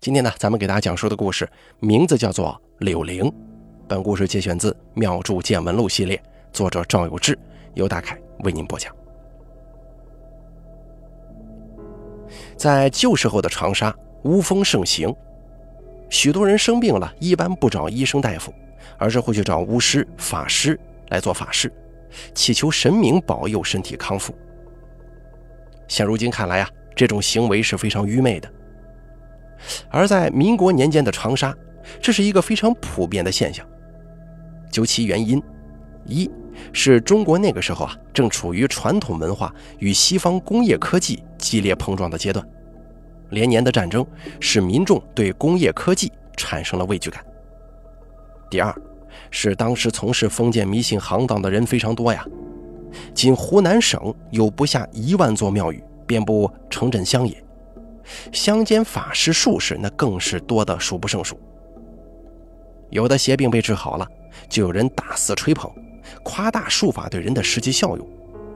今天呢，咱们给大家讲述的故事名字叫做《柳灵》。本故事节选自《妙著见闻录》系列，作者赵有志，由大凯为您播讲。在旧时候的长沙，巫风盛行，许多人生病了，一般不找医生大夫，而是会去找巫师、法师来做法事，祈求神明保佑身体康复。现如今看来啊，这种行为是非常愚昧的。而在民国年间的长沙，这是一个非常普遍的现象。究其原因，一是中国那个时候啊，正处于传统文化与西方工业科技激烈碰撞的阶段，连年的战争使民众对工业科技产生了畏惧感。第二，是当时从事封建迷信行当的人非常多呀，仅湖南省有不下一万座庙宇，遍布城镇乡野。乡间法师术士那更是多得数不胜数。有的邪病被治好了，就有人大肆吹捧，夸大术法对人的实际效用，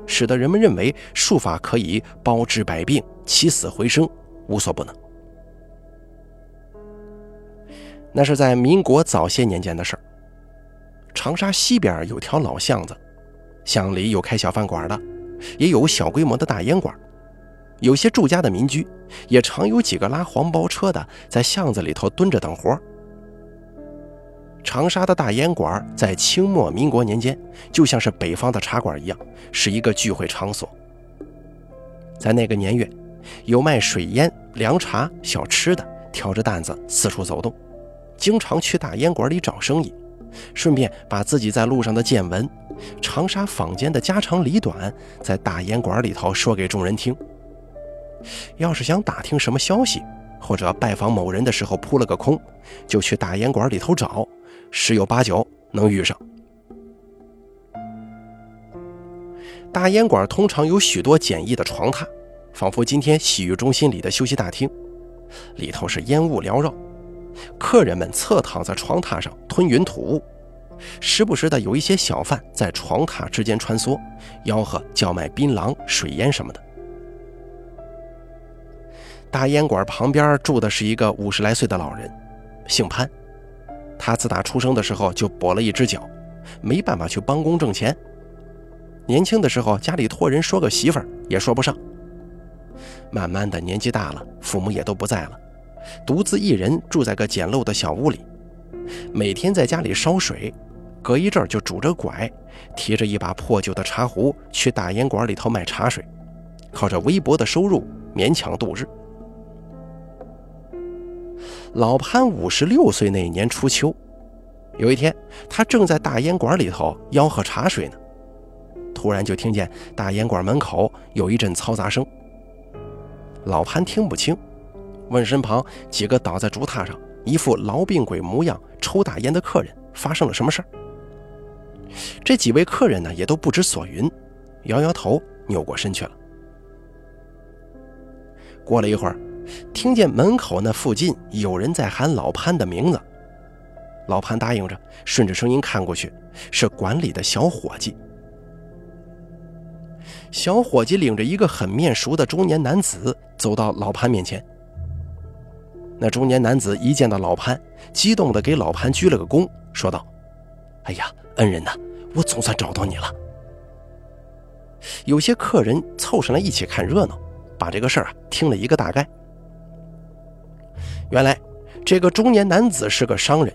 使得人们认为术法可以包治百病、起死回生，无所不能。那是在民国早些年间的事儿。长沙西边有条老巷子，巷里有开小饭馆的，也有小规模的大烟馆。有些住家的民居，也常有几个拉黄包车的在巷子里头蹲着等活。长沙的大烟馆在清末民国年间，就像是北方的茶馆一样，是一个聚会场所。在那个年月，有卖水烟、凉茶、小吃的，挑着担子四处走动，经常去大烟馆里找生意，顺便把自己在路上的见闻、长沙坊间的家长里短，在大烟馆里头说给众人听。要是想打听什么消息，或者拜访某人的时候扑了个空，就去大烟馆里头找，十有八九能遇上。大烟馆通常有许多简易的床榻，仿佛今天洗浴中心里的休息大厅，里头是烟雾缭绕，客人们侧躺在床榻上吞云吐雾，时不时的有一些小贩在床榻之间穿梭，吆喝叫卖槟榔、水烟什么的。大烟馆旁边住的是一个五十来岁的老人，姓潘。他自打出生的时候就跛了一只脚，没办法去帮工挣钱。年轻的时候家里托人说个媳妇儿也说不上。慢慢的年纪大了，父母也都不在了，独自一人住在个简陋的小屋里，每天在家里烧水，隔一阵就拄着拐，提着一把破旧的茶壶去大烟馆里头卖茶水，靠着微薄的收入勉强度日。老潘五十六岁那年初秋，有一天，他正在大烟馆里头吆喝茶水呢，突然就听见大烟馆门口有一阵嘈杂声。老潘听不清，问身旁几个倒在竹榻上一副痨病鬼模样抽大烟的客人发生了什么事儿。这几位客人呢，也都不知所云，摇摇头，扭过身去了。过了一会儿。听见门口那附近有人在喊老潘的名字，老潘答应着，顺着声音看过去，是馆里的小伙计。小伙计领着一个很面熟的中年男子走到老潘面前。那中年男子一见到老潘，激动地给老潘鞠了个躬，说道：“哎呀，恩人呐，我总算找到你了。”有些客人凑上来一起看热闹，把这个事儿啊听了一个大概。原来，这个中年男子是个商人。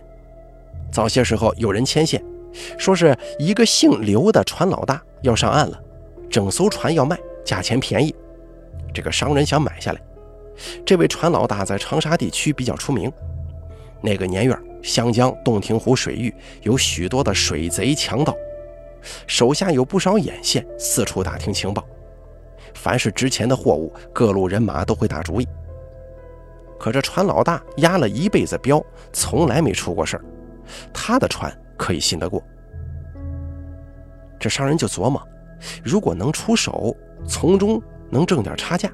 早些时候有人牵线，说是一个姓刘的船老大要上岸了，整艘船要卖，价钱便宜。这个商人想买下来。这位船老大在长沙地区比较出名。那个年月，湘江洞庭湖水域有许多的水贼强盗，手下有不少眼线，四处打听情报。凡是值钱的货物，各路人马都会打主意。可这船老大压了一辈子镖，从来没出过事儿，他的船可以信得过。这商人就琢磨，如果能出手，从中能挣点差价。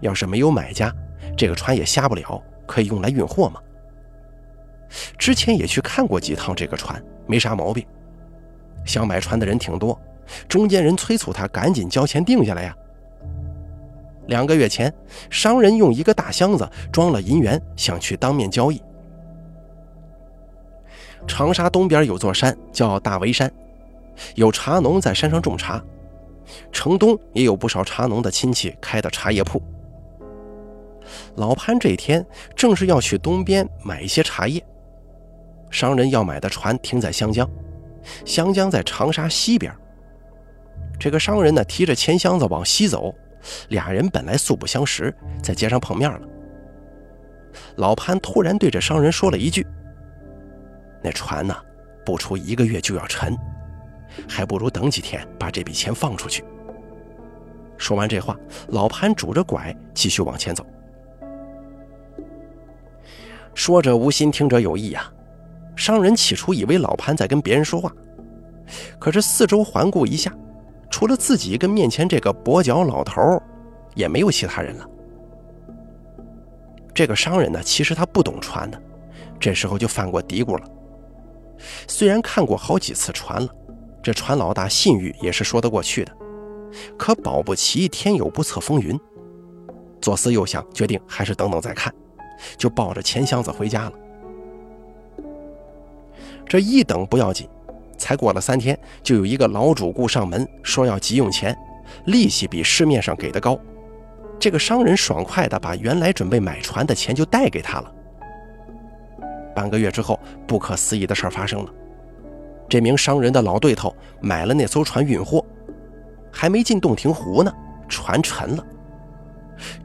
要是没有买家，这个船也下不了，可以用来运货嘛。之前也去看过几趟这个船，没啥毛病。想买船的人挺多，中间人催促他赶紧交钱定下来呀。两个月前，商人用一个大箱子装了银元，想去当面交易。长沙东边有座山叫大围山，有茶农在山上种茶。城东也有不少茶农的亲戚开的茶叶铺。老潘这天正是要去东边买一些茶叶，商人要买的船停在湘江，湘江在长沙西边。这个商人呢提着钱箱子往西走。俩人本来素不相识，在街上碰面了。老潘突然对着商人说了一句：“那船呢，不出一个月就要沉，还不如等几天把这笔钱放出去。”说完这话，老潘拄着拐继续往前走。说者无心，听者有意呀。商人起初以为老潘在跟别人说话，可是四周环顾一下。除了自己跟面前这个跛脚老头也没有其他人了。这个商人呢，其实他不懂船的，这时候就犯过嘀咕了。虽然看过好几次船了，这船老大信誉也是说得过去的，可保不齐天有不测风云。左思右想，决定还是等等再看，就抱着钱箱子回家了。这一等不要紧。才过了三天，就有一个老主顾上门说要急用钱，利息比市面上给的高。这个商人爽快地把原来准备买船的钱就贷给他了。半个月之后，不可思议的事儿发生了：这名商人的老对头买了那艘船运货，还没进洞庭湖呢，船沉了。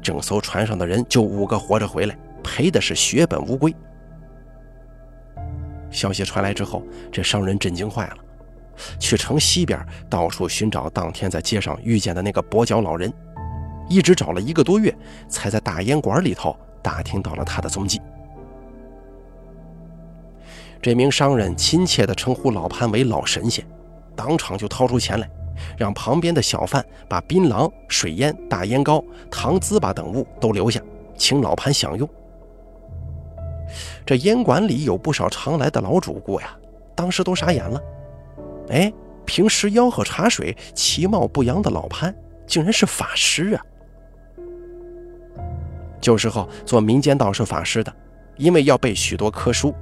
整艘船上的人就五个活着回来，赔的是血本无归。消息传来之后，这商人震惊坏了，去城西边到处寻找当天在街上遇见的那个跛脚老人，一直找了一个多月，才在大烟馆里头打听到了他的踪迹。这名商人亲切地称呼老潘为老神仙，当场就掏出钱来，让旁边的小贩把槟榔、水烟、大烟膏、糖糍粑等物都留下，请老潘享用。这烟馆里有不少常来的老主顾呀，当时都傻眼了。哎，平时吆喝茶水、其貌不扬的老潘，竟然是法师啊！旧时候做民间道士、法师的，因为要背许多科书，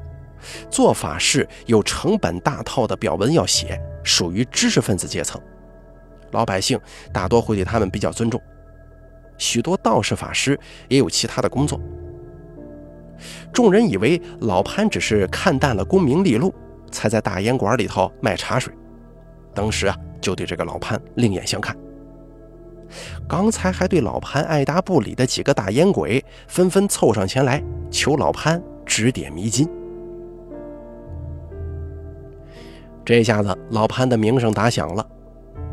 做法事有成本大套的表文要写，属于知识分子阶层，老百姓大多会对他们比较尊重。许多道士、法师也有其他的工作。众人以为老潘只是看淡了功名利禄，才在大烟馆里头卖茶水。当时啊，就对这个老潘另眼相看。刚才还对老潘爱答不理的几个大烟鬼，纷纷凑上前来求老潘指点迷津。这下子，老潘的名声打响了，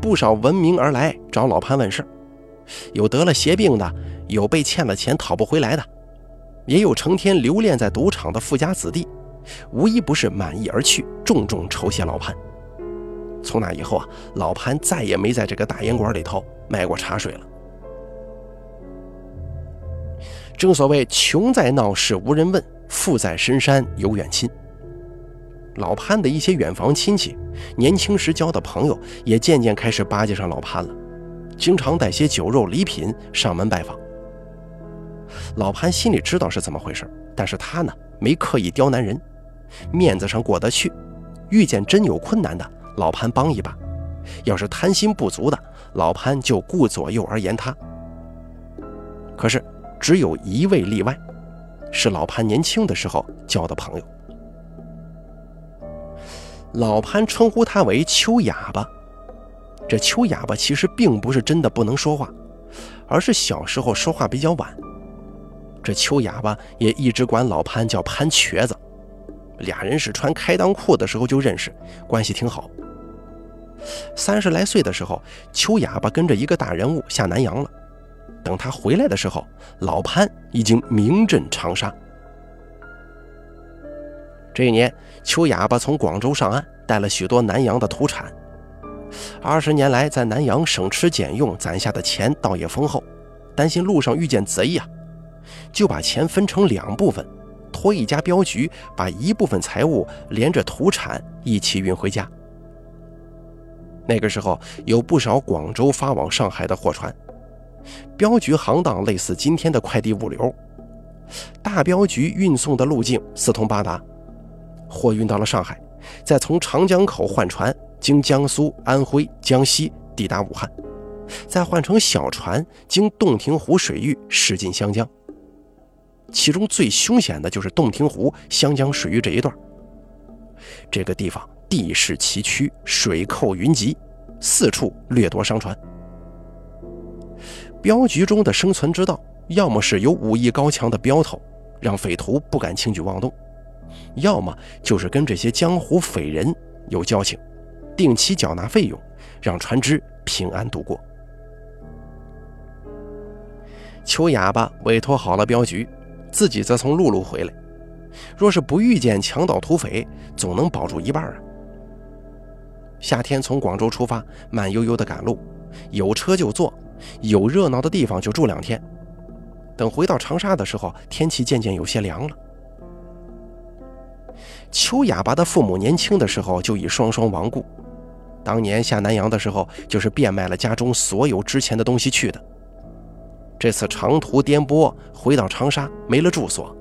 不少闻名而来找老潘问事有得了邪病的，有被欠了钱讨不回来的。也有成天留恋在赌场的富家子弟，无一不是满意而去，重重酬谢老潘。从那以后啊，老潘再也没在这个大烟馆里头卖过茶水了。正所谓穷在闹市无人问，富在深山有远亲。老潘的一些远房亲戚，年轻时交的朋友，也渐渐开始巴结上老潘了，经常带些酒肉礼品上门拜访。老潘心里知道是怎么回事，但是他呢没刻意刁难人，面子上过得去。遇见真有困难的，老潘帮一把；要是贪心不足的，老潘就顾左右而言他。可是只有一位例外，是老潘年轻的时候交的朋友。老潘称呼他为秋哑巴。这秋哑巴其实并不是真的不能说话，而是小时候说话比较晚。这秋哑巴也一直管老潘叫潘瘸子，俩人是穿开裆裤的时候就认识，关系挺好。三十来岁的时候，秋哑巴跟着一个大人物下南洋了。等他回来的时候，老潘已经名震长沙。这一年，秋哑巴从广州上岸，带了许多南洋的土产。二十年来在南洋省吃俭用攒下的钱倒也丰厚，担心路上遇见贼呀。就把钱分成两部分，托一家镖局把一部分财物连着土产一起运回家。那个时候有不少广州发往上海的货船，镖局行当类似今天的快递物流，大镖局运送的路径四通八达，货运到了上海，再从长江口换船，经江苏、安徽、江西抵达武汉，再换成小船经洞庭湖水域驶进湘江。其中最凶险的就是洞庭湖、湘江水域这一段。这个地方地势崎岖，水寇云集，四处掠夺商船。镖局中的生存之道，要么是有武艺高强的镖头，让匪徒不敢轻举妄动；要么就是跟这些江湖匪人有交情，定期缴纳费用，让船只平安度过。邱哑巴委托好了镖局，自己则从陆路回来。若是不遇见强盗土匪，总能保住一半啊。夏天从广州出发，慢悠悠的赶路，有车就坐。有热闹的地方就住两天，等回到长沙的时候，天气渐渐有些凉了。邱哑巴的父母年轻的时候就已双双亡故，当年下南洋的时候，就是变卖了家中所有值钱的东西去的。这次长途颠簸回到长沙，没了住所，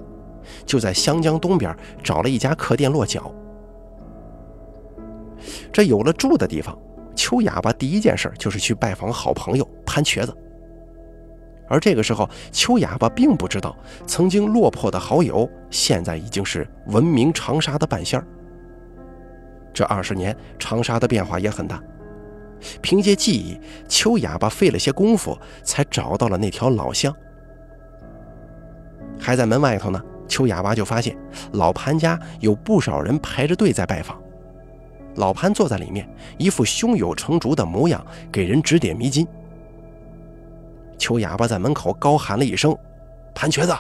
就在湘江东边找了一家客店落脚。这有了住的地方。秋哑巴第一件事就是去拜访好朋友潘瘸子，而这个时候，秋哑巴并不知道，曾经落魄的好友现在已经是闻名长沙的半仙儿。这二十年，长沙的变化也很大。凭借记忆，邱哑巴费了些功夫，才找到了那条老巷。还在门外头呢，邱哑巴就发现老潘家有不少人排着队在拜访。老潘坐在里面，一副胸有成竹的模样，给人指点迷津。邱哑巴在门口高喊了一声：“潘瘸子！”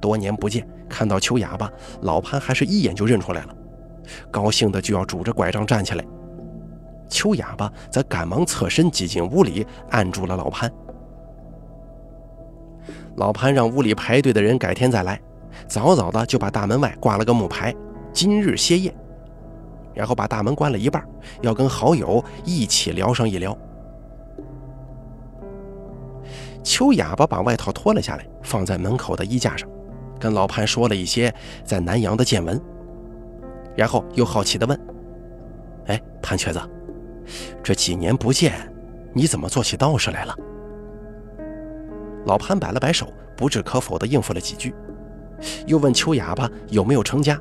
多年不见，看到邱哑巴，老潘还是一眼就认出来了，高兴的就要拄着拐杖站起来。邱哑巴则赶忙侧身挤进屋里，按住了老潘。老潘让屋里排队的人改天再来，早早的就把大门外挂了个木牌：“今日歇业。”然后把大门关了一半，要跟好友一起聊上一聊。邱哑巴把外套脱了下来，放在门口的衣架上，跟老潘说了一些在南阳的见闻，然后又好奇地问：“哎，潘瘸子，这几年不见，你怎么做起道士来了？”老潘摆了摆手，不置可否地应付了几句，又问邱哑巴有没有成家。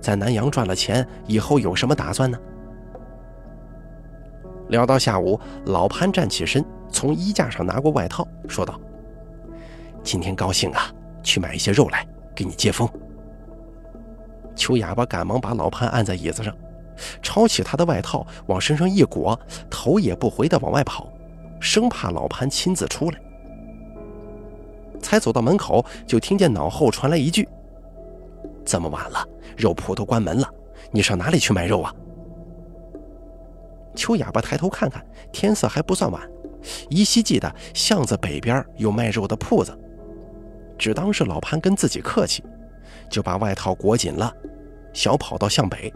在南阳赚了钱以后有什么打算呢？聊到下午，老潘站起身，从衣架上拿过外套，说道：“今天高兴啊，去买一些肉来给你接风。”邱哑巴赶忙把老潘按在椅子上，抄起他的外套往身上一裹，头也不回地往外跑，生怕老潘亲自出来。才走到门口，就听见脑后传来一句：“这么晚了。”肉铺都关门了，你上哪里去买肉啊？秋哑巴抬头看看，天色还不算晚，依稀记得巷子北边有卖肉的铺子，只当是老潘跟自己客气，就把外套裹紧了，小跑到巷北。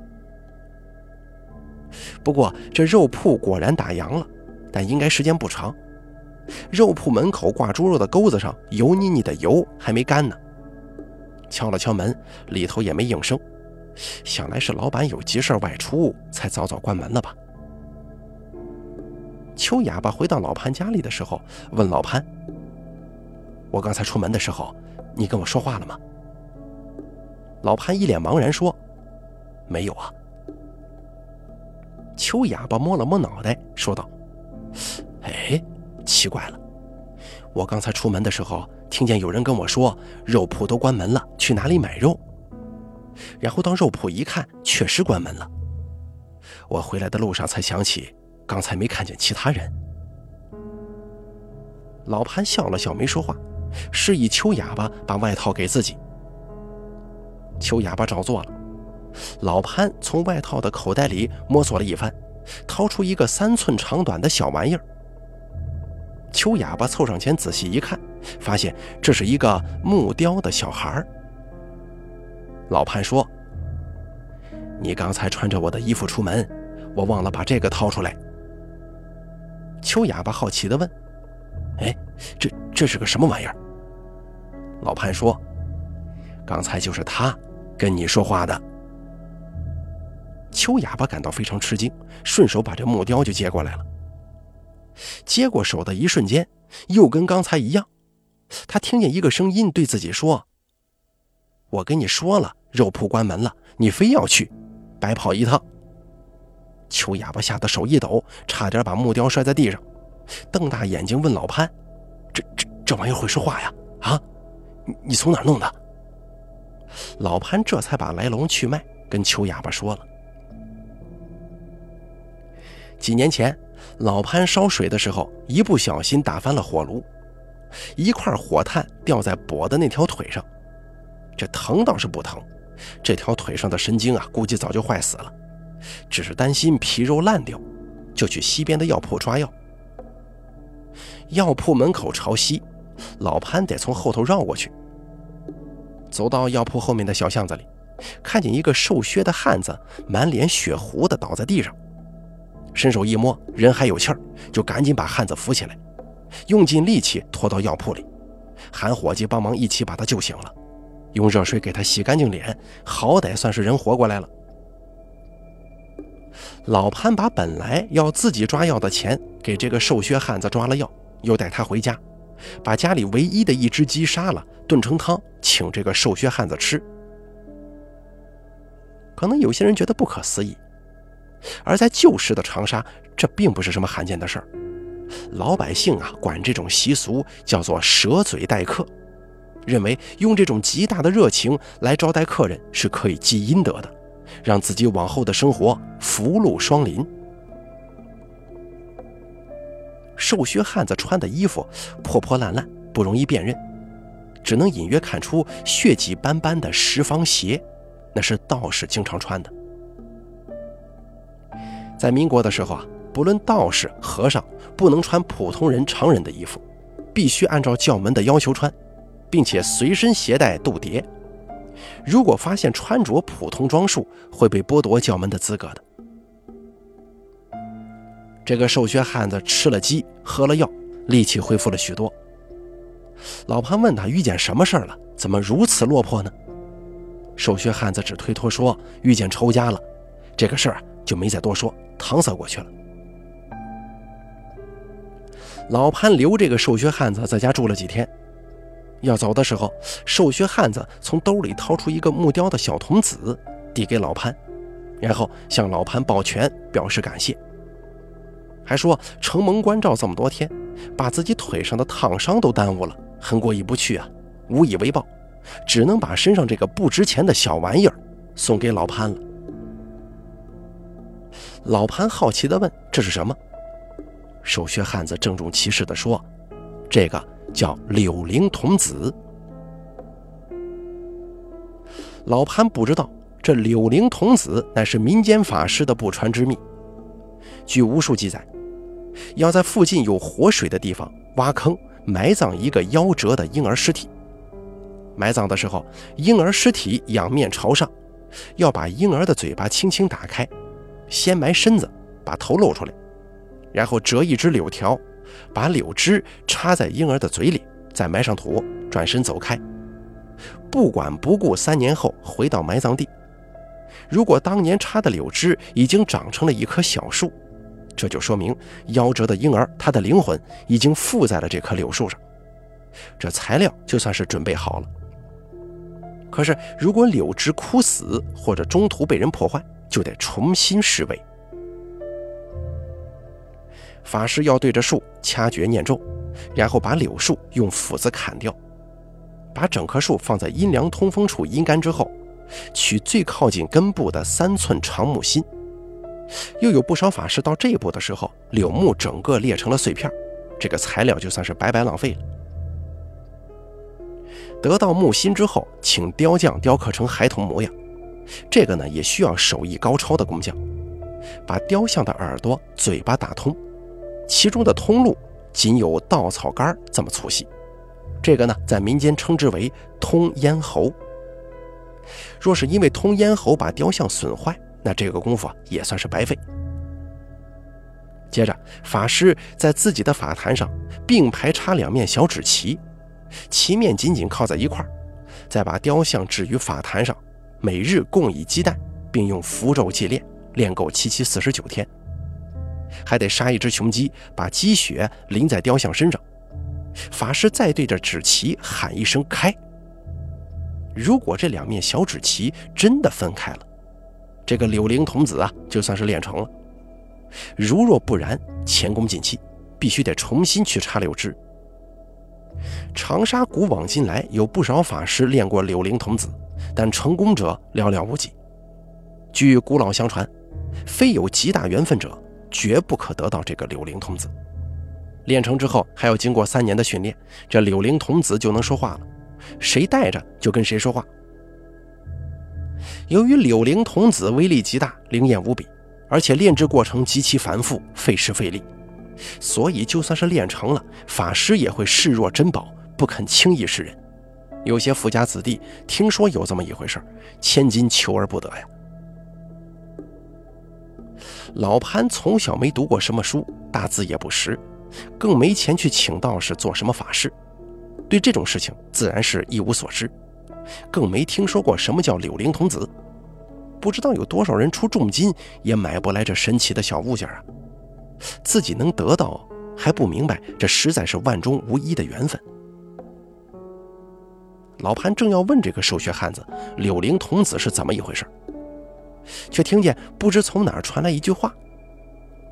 不过这肉铺果然打烊了，但应该时间不长。肉铺门口挂猪肉的钩子上油腻腻的油还没干呢。敲了敲门，里头也没应声，想来是老板有急事外出，才早早关门了吧。秋哑巴回到老潘家里的时候，问老潘：“我刚才出门的时候，你跟我说话了吗？”老潘一脸茫然说：“没有啊。”邱哑巴摸了摸脑袋，说道：“哎，奇怪了，我刚才出门的时候。”听见有人跟我说肉铺都关门了，去哪里买肉？然后到肉铺一看，确实关门了。我回来的路上才想起，刚才没看见其他人。老潘笑了笑，没说话，示意邱哑巴把外套给自己。邱哑巴照做了。老潘从外套的口袋里摸索了一番，掏出一个三寸长短的小玩意儿。秋哑巴凑上前仔细一看，发现这是一个木雕的小孩儿老潘说：“你刚才穿着我的衣服出门，我忘了把这个掏出来。”秋哑巴好奇地问：“哎，这这是个什么玩意儿？老潘说：“刚才就是他跟你说话的。”秋哑巴感到非常吃惊，顺手把这木雕就接过来了。接过手的一瞬间，又跟刚才一样，他听见一个声音对自己说：“我跟你说了，肉铺关门了，你非要去，白跑一趟。”秋哑巴吓得手一抖，差点把木雕摔在地上，瞪大眼睛问老潘：“这这这玩意儿会说话呀？啊，你你从哪弄的？”老潘这才把来龙去脉跟秋哑巴说了。几年前，老潘烧水的时候，一不小心打翻了火炉，一块火炭掉在跛的那条腿上，这疼倒是不疼，这条腿上的神经啊，估计早就坏死了，只是担心皮肉烂掉，就去西边的药铺抓药。药铺门口朝西，老潘得从后头绕过去。走到药铺后面的小巷子里，看见一个瘦削的汉子，满脸血糊的倒在地上。伸手一摸，人还有气儿，就赶紧把汉子扶起来，用尽力气拖到药铺里，喊伙计帮忙一起把他救醒了，用热水给他洗干净脸，好歹算是人活过来了。老潘把本来要自己抓药的钱给这个瘦削汉子抓了药，又带他回家，把家里唯一的一只鸡杀了，炖成汤请这个瘦削汉子吃。可能有些人觉得不可思议。而在旧时的长沙，这并不是什么罕见的事儿。老百姓啊，管这种习俗叫做“舍嘴待客”，认为用这种极大的热情来招待客人是可以积阴德的，让自己往后的生活福禄双临。瘦削汉子穿的衣服破破烂烂，不容易辨认，只能隐约看出血迹斑斑的十方鞋，那是道士经常穿的。在民国的时候啊，不论道士、和尚，不能穿普通人、常人的衣服，必须按照教门的要求穿，并且随身携带斗碟。如果发现穿着普通装束，会被剥夺教门的资格的。这个瘦削汉子吃了鸡，喝了药，力气恢复了许多。老潘问他遇见什么事儿了，怎么如此落魄呢？瘦削汉子只推脱说遇见仇家了，这个事儿就没再多说。搪塞过去了。老潘留这个瘦削汉子在家住了几天，要走的时候，瘦削汉子从兜里掏出一个木雕的小童子，递给老潘，然后向老潘抱拳表示感谢，还说承蒙关照这么多天，把自己腿上的烫伤都耽误了，很过意不去啊，无以为报，只能把身上这个不值钱的小玩意儿送给老潘了。老潘好奇地问：“这是什么？”瘦削汉子郑重其事地说：“这个叫柳灵童子。”老潘不知道，这柳灵童子乃是民间法师的不传之秘。据无数记载，要在附近有活水的地方挖坑埋葬一个夭折的婴儿尸体。埋葬的时候，婴儿尸体仰面朝上，要把婴儿的嘴巴轻轻打开。先埋身子，把头露出来，然后折一只柳条，把柳枝插在婴儿的嘴里，再埋上土，转身走开，不管不顾。三年后回到埋葬地，如果当年插的柳枝已经长成了一棵小树，这就说明夭折的婴儿他的灵魂已经附在了这棵柳树上，这材料就算是准备好了。可是如果柳枝枯死或者中途被人破坏，就得重新施为。法师要对着树掐诀念咒，然后把柳树用斧子砍掉，把整棵树放在阴凉通风处阴干之后，取最靠近根部的三寸长木心。又有不少法师到这一步的时候，柳木整个裂成了碎片，这个材料就算是白白浪费了。得到木心之后，请雕匠雕刻成孩童模样。这个呢，也需要手艺高超的工匠，把雕像的耳朵、嘴巴打通，其中的通路仅有稻草杆这么粗细。这个呢，在民间称之为通咽喉。若是因为通咽喉把雕像损坏，那这个功夫啊也算是白费。接着，法师在自己的法坛上并排插两面小纸旗，旗面紧紧靠在一块儿，再把雕像置于法坛上，每日供以鸡蛋，并用符咒祭炼，炼够七七四十九天。还得杀一只雄鸡，把鸡血淋在雕像身上。法师再对着纸旗喊一声“开”。如果这两面小纸旗真的分开了，这个柳灵童子啊，就算是练成了。如若不然，前功尽弃，必须得重新去插柳枝。长沙古往今来，有不少法师练过柳灵童子，但成功者寥寥无几。据古老相传，非有极大缘分者，绝不可得到这个柳灵童子。炼成之后，还要经过三年的训练，这柳灵童子就能说话了，谁带着就跟谁说话。由于柳灵童子威力极大，灵验无比。而且炼制过程极其繁复，费时费力，所以就算是炼成了，法师也会视若珍宝，不肯轻易示人。有些富家子弟听说有这么一回事，千金求而不得呀。老潘从小没读过什么书，大字也不识，更没钱去请道士做什么法事，对这种事情自然是一无所知，更没听说过什么叫柳灵童子。不知道有多少人出重金也买不来这神奇的小物件啊！自己能得到还不明白，这实在是万中无一的缘分。老潘正要问这个瘦削汉子柳灵童子是怎么一回事，却听见不知从哪儿传来一句话：“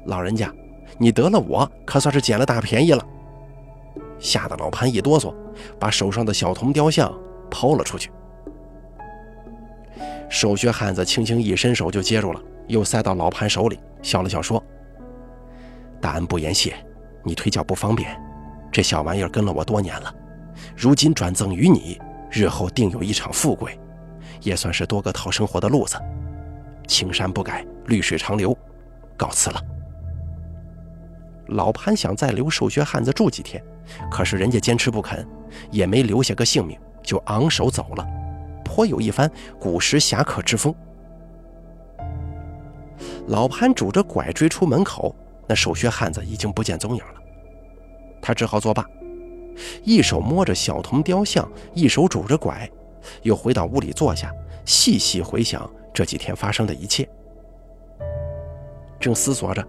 老人家，你得了我可算是捡了大便宜了。”吓得老潘一哆嗦，把手上的小铜雕像抛了出去。瘦削汉子轻轻一伸手就接住了，又塞到老潘手里，笑了笑说：“大恩不言谢，你腿脚不方便，这小玩意儿跟了我多年了，如今转赠于你，日后定有一场富贵，也算是多个讨生活的路子。青山不改，绿水长流，告辞了。”老潘想再留瘦削汉子住几天，可是人家坚持不肯，也没留下个性命，就昂首走了。颇有一番古时侠客之风。老潘拄着拐追出门口，那瘦削汉子已经不见踪影了。他只好作罢，一手摸着小铜雕像，一手拄着拐，又回到屋里坐下，细细回想这几天发生的一切。正思索着，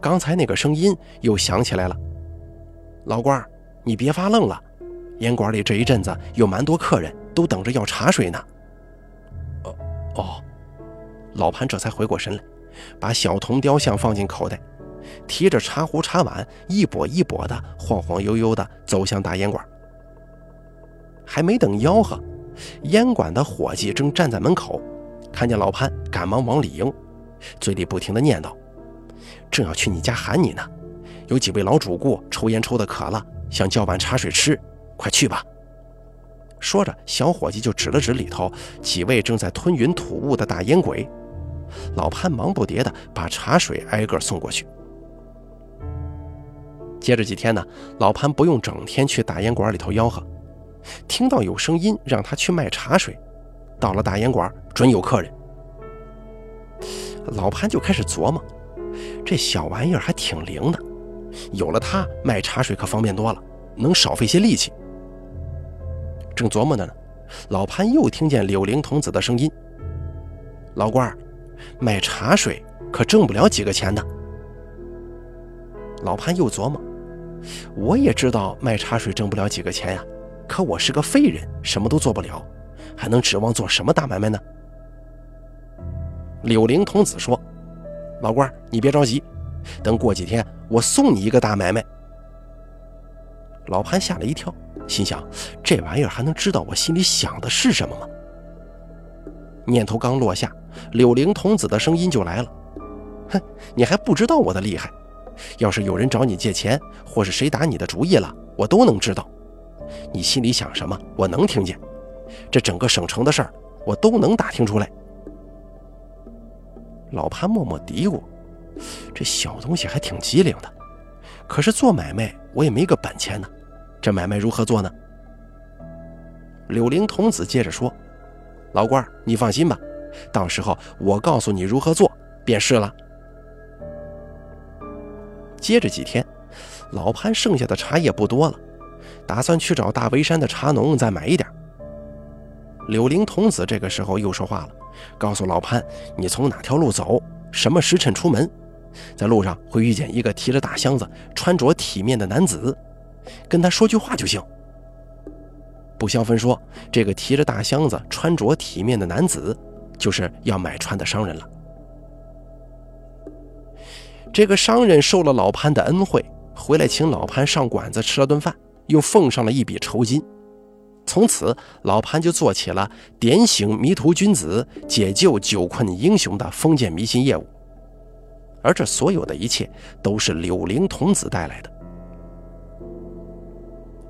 刚才那个声音又响起来了：“老官儿，你别发愣了，烟馆里这一阵子有蛮多客人。”都等着要茶水呢。哦哦，老潘这才回过神来，把小铜雕像放进口袋，提着茶壶茶碗，一跛一跛的，晃晃悠悠的走向大烟馆。还没等吆喝，烟馆的伙计正站在门口，看见老潘，赶忙往里迎，嘴里不停的念叨：“正要去你家喊你呢，有几位老主顾抽烟抽的渴了，想叫碗茶水吃，快去吧。”说着，小伙计就指了指里头几位正在吞云吐雾的大烟鬼。老潘忙不迭地把茶水挨个送过去。接着几天呢，老潘不用整天去大烟馆里头吆喝，听到有声音让他去卖茶水，到了大烟馆准有客人。老潘就开始琢磨，这小玩意儿还挺灵的，有了它卖茶水可方便多了，能少费些力气。正琢磨着呢，老潘又听见柳灵童子的声音：“老官儿，卖茶水可挣不了几个钱的。”老潘又琢磨：“我也知道卖茶水挣不了几个钱呀，可我是个废人，什么都做不了，还能指望做什么大买卖呢？”柳灵童子说：“老官，你别着急，等过几天我送你一个大买卖。”老潘吓了一跳。心想：这玩意儿还能知道我心里想的是什么吗？念头刚落下，柳灵童子的声音就来了：“哼，你还不知道我的厉害！要是有人找你借钱，或是谁打你的主意了，我都能知道。你心里想什么，我能听见。这整个省城的事儿，我都能打听出来。”老潘默默嘀咕：“这小东西还挺机灵的，可是做买卖我也没个本钱呢。”这买卖如何做呢？柳灵童子接着说：“老官儿，你放心吧，到时候我告诉你如何做便是了。”接着几天，老潘剩下的茶叶不多了，打算去找大围山的茶农再买一点。柳灵童子这个时候又说话了，告诉老潘：“你从哪条路走，什么时辰出门，在路上会遇见一个提着大箱子、穿着体面的男子，跟他说句话就行。”不消分说，这个提着大箱子、穿着体面的男子，就是要买船的商人了。这个商人受了老潘的恩惠，回来请老潘上馆子吃了顿饭，又奉上了一笔酬金。从此，老潘就做起了点醒迷途君子、解救久困英雄的封建迷信业务。而这所有的一切，都是柳灵童子带来的。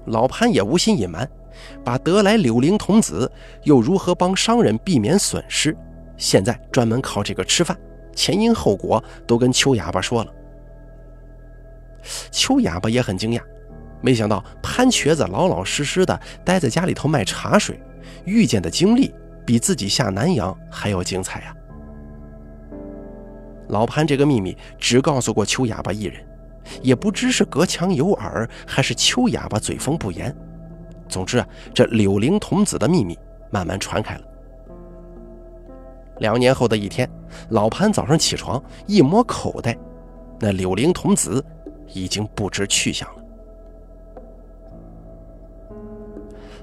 老潘也无心隐瞒，把得来柳灵童子又如何帮商人避免损失，现在专门靠这个吃饭。前因后果都跟秋哑巴说了，秋哑巴也很惊讶，没想到潘瘸子老老实实的待在家里头卖茶水，遇见的经历比自己下南洋还要精彩啊！老潘这个秘密只告诉过秋哑巴一人，也不知是隔墙有耳，还是秋哑巴嘴风不严。总之啊，这柳灵童子的秘密慢慢传开了。两年后的一天，老潘早上起床一摸口袋，那柳灵童子已经不知去向了。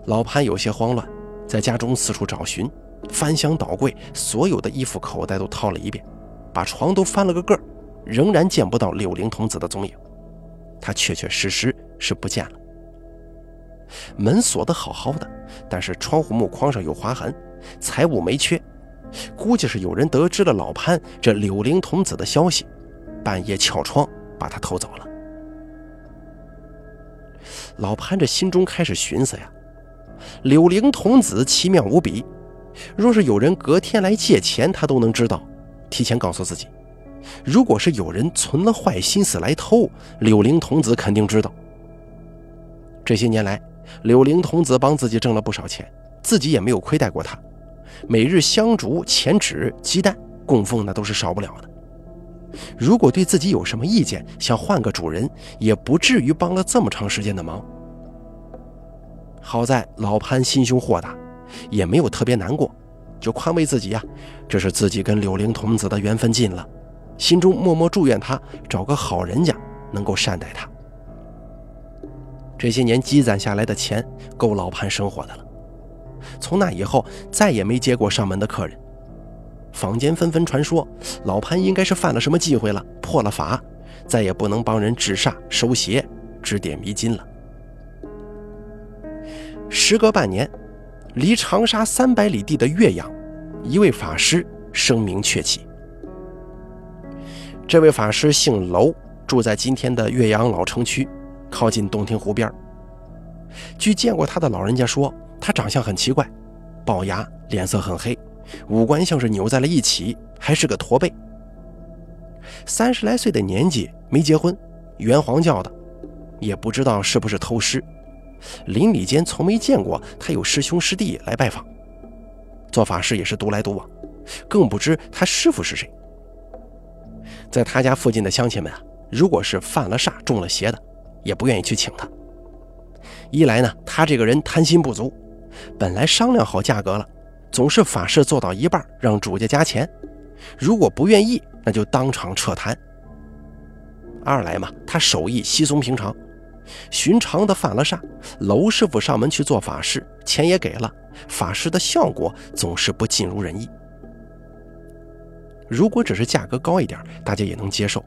老潘有些慌乱，在家中四处找寻，翻箱倒柜，所有的衣服口袋都掏了一遍，把床都翻了个个，仍然见不到柳灵童子的踪影。他确确实实是不见了。门锁得好好的，但是窗户木框上有划痕，财物没缺。估计是有人得知了老潘这柳灵童子的消息，半夜撬窗把他偷走了。老潘这心中开始寻思呀，柳灵童子奇妙无比，若是有人隔天来借钱，他都能知道，提前告诉自己；如果是有人存了坏心思来偷，柳灵童子肯定知道。这些年来，柳灵童子帮自己挣了不少钱，自己也没有亏待过他。每日香烛、钱纸、鸡蛋供奉，那都是少不了的。如果对自己有什么意见，想换个主人，也不至于帮了这么长时间的忙。好在老潘心胸豁达，也没有特别难过，就宽慰自己呀，这是自己跟柳灵童子的缘分尽了，心中默默祝愿他找个好人家，能够善待他。这些年积攒下来的钱，够老潘生活的了。从那以后，再也没接过上门的客人。坊间纷纷传说，老潘应该是犯了什么忌讳了，破了法，再也不能帮人治煞、收邪、指点迷津了。时隔半年，离长沙三百里地的岳阳，一位法师声名鹊起。这位法师姓娄，住在今天的岳阳老城区，靠近洞庭湖边。据见过他的老人家说。他长相很奇怪，龅牙，脸色很黑，五官像是扭在了一起，还是个驼背。三十来岁的年纪，没结婚，圆黄教的，也不知道是不是偷师。邻里间从没见过他有师兄师弟来拜访，做法事也是独来独往，更不知他师傅是谁。在他家附近的乡亲们啊，如果是犯了煞中了邪的，也不愿意去请他。一来呢，他这个人贪心不足。本来商量好价格了，总是法事做到一半让主家加钱，如果不愿意，那就当场撤谈。二来嘛，他手艺稀松平常，寻常的犯了煞，娄师傅上门去做法事，钱也给了，法事的效果总是不尽如人意。如果只是价格高一点，大家也能接受，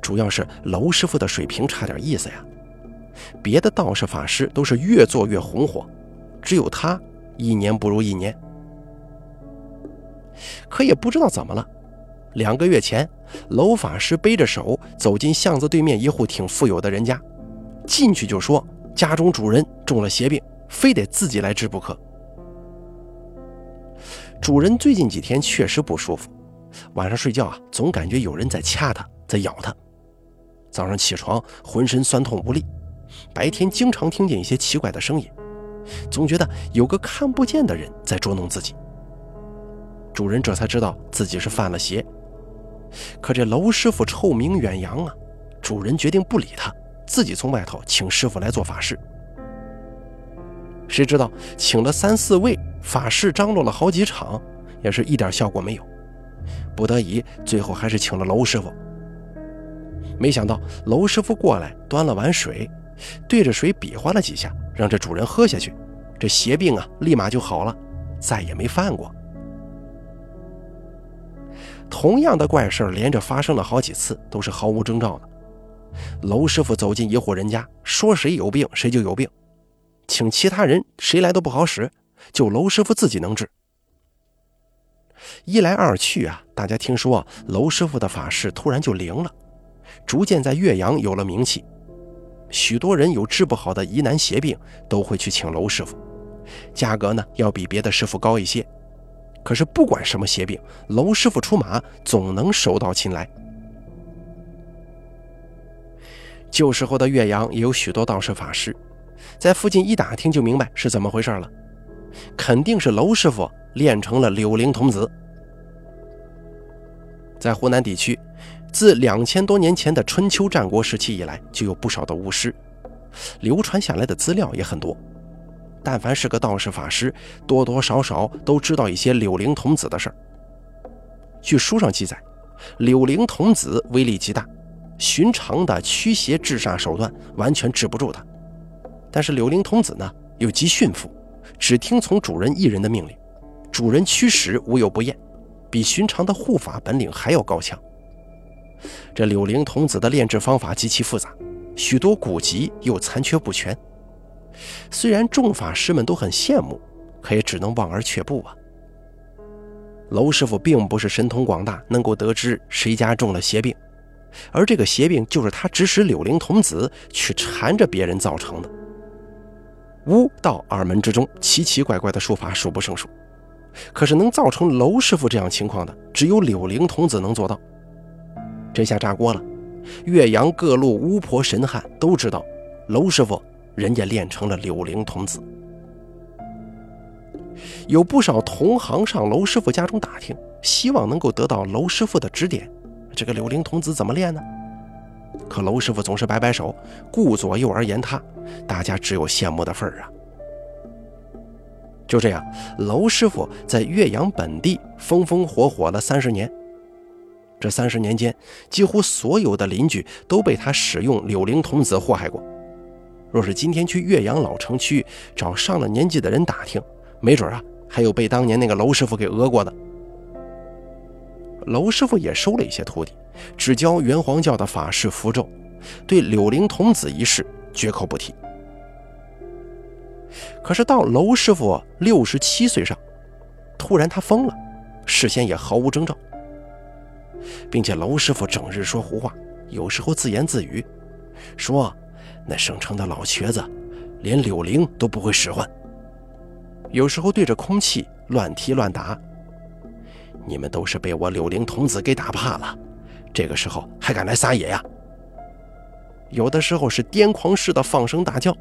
主要是娄师傅的水平差点意思呀。别的道士法师都是越做越红火。只有他一年不如一年，可也不知道怎么了。两个月前，娄法师背着手走进巷子对面一户挺富有的人家，进去就说家中主人中了邪病，非得自己来治不可。主人最近几天确实不舒服，晚上睡觉啊，总感觉有人在掐他，在咬他。早上起床浑身酸痛无力，白天经常听见一些奇怪的声音。总觉得有个看不见的人在捉弄自己。主人这才知道自己是犯了邪。可这娄师傅臭名远扬啊，主人决定不理他，自己从外头请师傅来做法事。谁知道请了三四位法事，张罗了好几场，也是一点效果没有。不得已，最后还是请了娄师傅。没想到娄师傅过来端了碗水，对着水比划了几下，让这主人喝下去，这邪病啊立马就好了，再也没犯过。同样的怪事连着发生了好几次，都是毫无征兆的。娄师傅走进一户人家，说谁有病谁就有病，请其他人谁来都不好使，就娄师傅自己能治。一来二去啊，大家听说娄师傅的法事突然就灵了，逐渐在岳阳有了名气。许多人有治不好的疑难邪病，都会去请娄师傅，价格呢要比别的师傅高一些。可是不管什么邪病，娄师傅出马总能手到擒来。旧时候的岳阳也有许多道士法师，在附近一打听就明白是怎么回事了，肯定是娄师傅练成了柳灵童子。在湖南地区，自两千多年前的春秋战国时期以来，就有不少的巫师，流传下来的资料也很多。但凡是个道士法师，多多少少都知道一些柳灵童子的事儿。据书上记载，柳灵童子威力极大，寻常的驱邪治煞手段完全治不住他。但是柳灵童子呢，又极驯服，只听从主人一人的命令，主人驱使无有不厌，比寻常的护法本领还要高强。这柳灵童子的炼制方法极其复杂，许多古籍又残缺不全。虽然众法师们都很羡慕，可也只能望而却步啊。娄师傅并不是神通广大，能够得知谁家中了邪病，而这个邪病就是他指使柳灵童子去缠着别人造成的。巫道二门之中，奇奇怪怪的术法数不胜数，可是能造成娄师傅这样情况的，只有柳灵童子能做到。这下炸锅了，岳阳各路巫婆神汉都知道娄师傅。人家练成了柳灵童子，有不少同行上娄师傅家中打听，希望能够得到娄师傅的指点。这个柳灵童子怎么练呢？可娄师傅总是摆摆手，顾左右而言他，大家只有羡慕的份儿啊。就这样，娄师傅在岳阳本地风风火火了三十年。这三十年间，几乎所有的邻居都被他使用柳灵童子祸害过。若是今天去岳阳老城区找上了年纪的人打听，没准啊，还有被当年那个娄师傅给讹过的。娄师傅也收了一些徒弟，只教元皇教的法事符咒，对柳灵童子一事绝口不提。可是到娄师傅六十七岁上，突然他疯了，事先也毫无征兆，并且娄师傅整日说胡话，有时候自言自语，说。那省城的老瘸子，连柳灵都不会使唤，有时候对着空气乱踢乱打。你们都是被我柳灵童子给打怕了，这个时候还敢来撒野呀？有的时候是癫狂似的放声大叫：“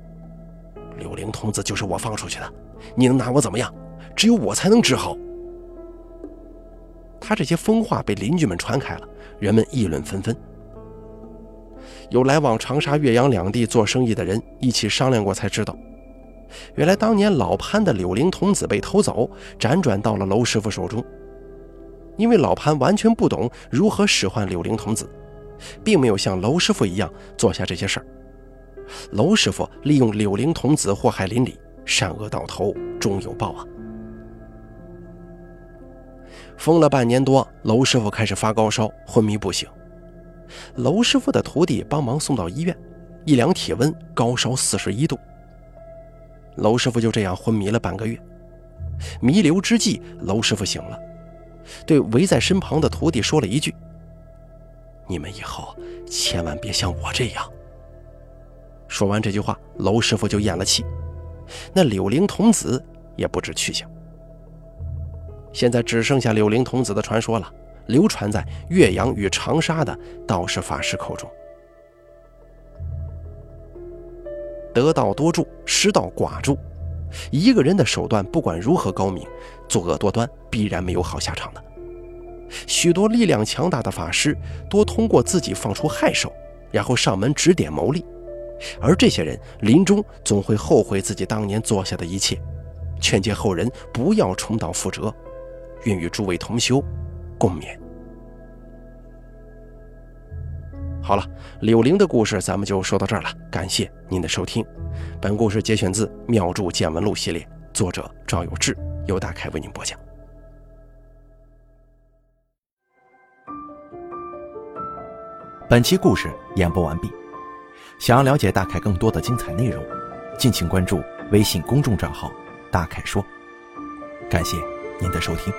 柳灵童子就是我放出去的，你能拿我怎么样？只有我才能治好。”他这些疯话被邻居们传开了，人们议论纷纷。有来往长沙、岳阳两地做生意的人一起商量过，才知道，原来当年老潘的柳灵童子被偷走，辗转到了娄师傅手中。因为老潘完全不懂如何使唤柳灵童子，并没有像娄师傅一样做下这些事儿。娄师傅利用柳灵童子祸害邻里，善恶到头终有报啊！疯了半年多，娄师傅开始发高烧，昏迷不醒。娄师傅的徒弟帮忙送到医院，一量体温，高烧四十一度。娄师傅就这样昏迷了半个月。弥留之际，娄师傅醒了，对围在身旁的徒弟说了一句：“你们以后千万别像我这样。”说完这句话，娄师傅就咽了气，那柳灵童子也不知去向。现在只剩下柳灵童子的传说了。流传在岳阳与长沙的道士法师口中。得道多助，失道寡助。一个人的手段不管如何高明，作恶多端，必然没有好下场的。许多力量强大的法师，多通过自己放出害手，然后上门指点谋利，而这些人临终总会后悔自己当年做下的一切，劝诫后人不要重蹈覆辙，愿与诸位同修共勉。好了，柳灵的故事咱们就说到这儿了，感谢您的收听。本故事节选自《妙著见闻录》系列，作者赵有志，由大凯为您播讲。本期故事演播完毕。想要了解大凯更多的精彩内容，敬请关注微信公众账号“大凯说”。感谢您的收听。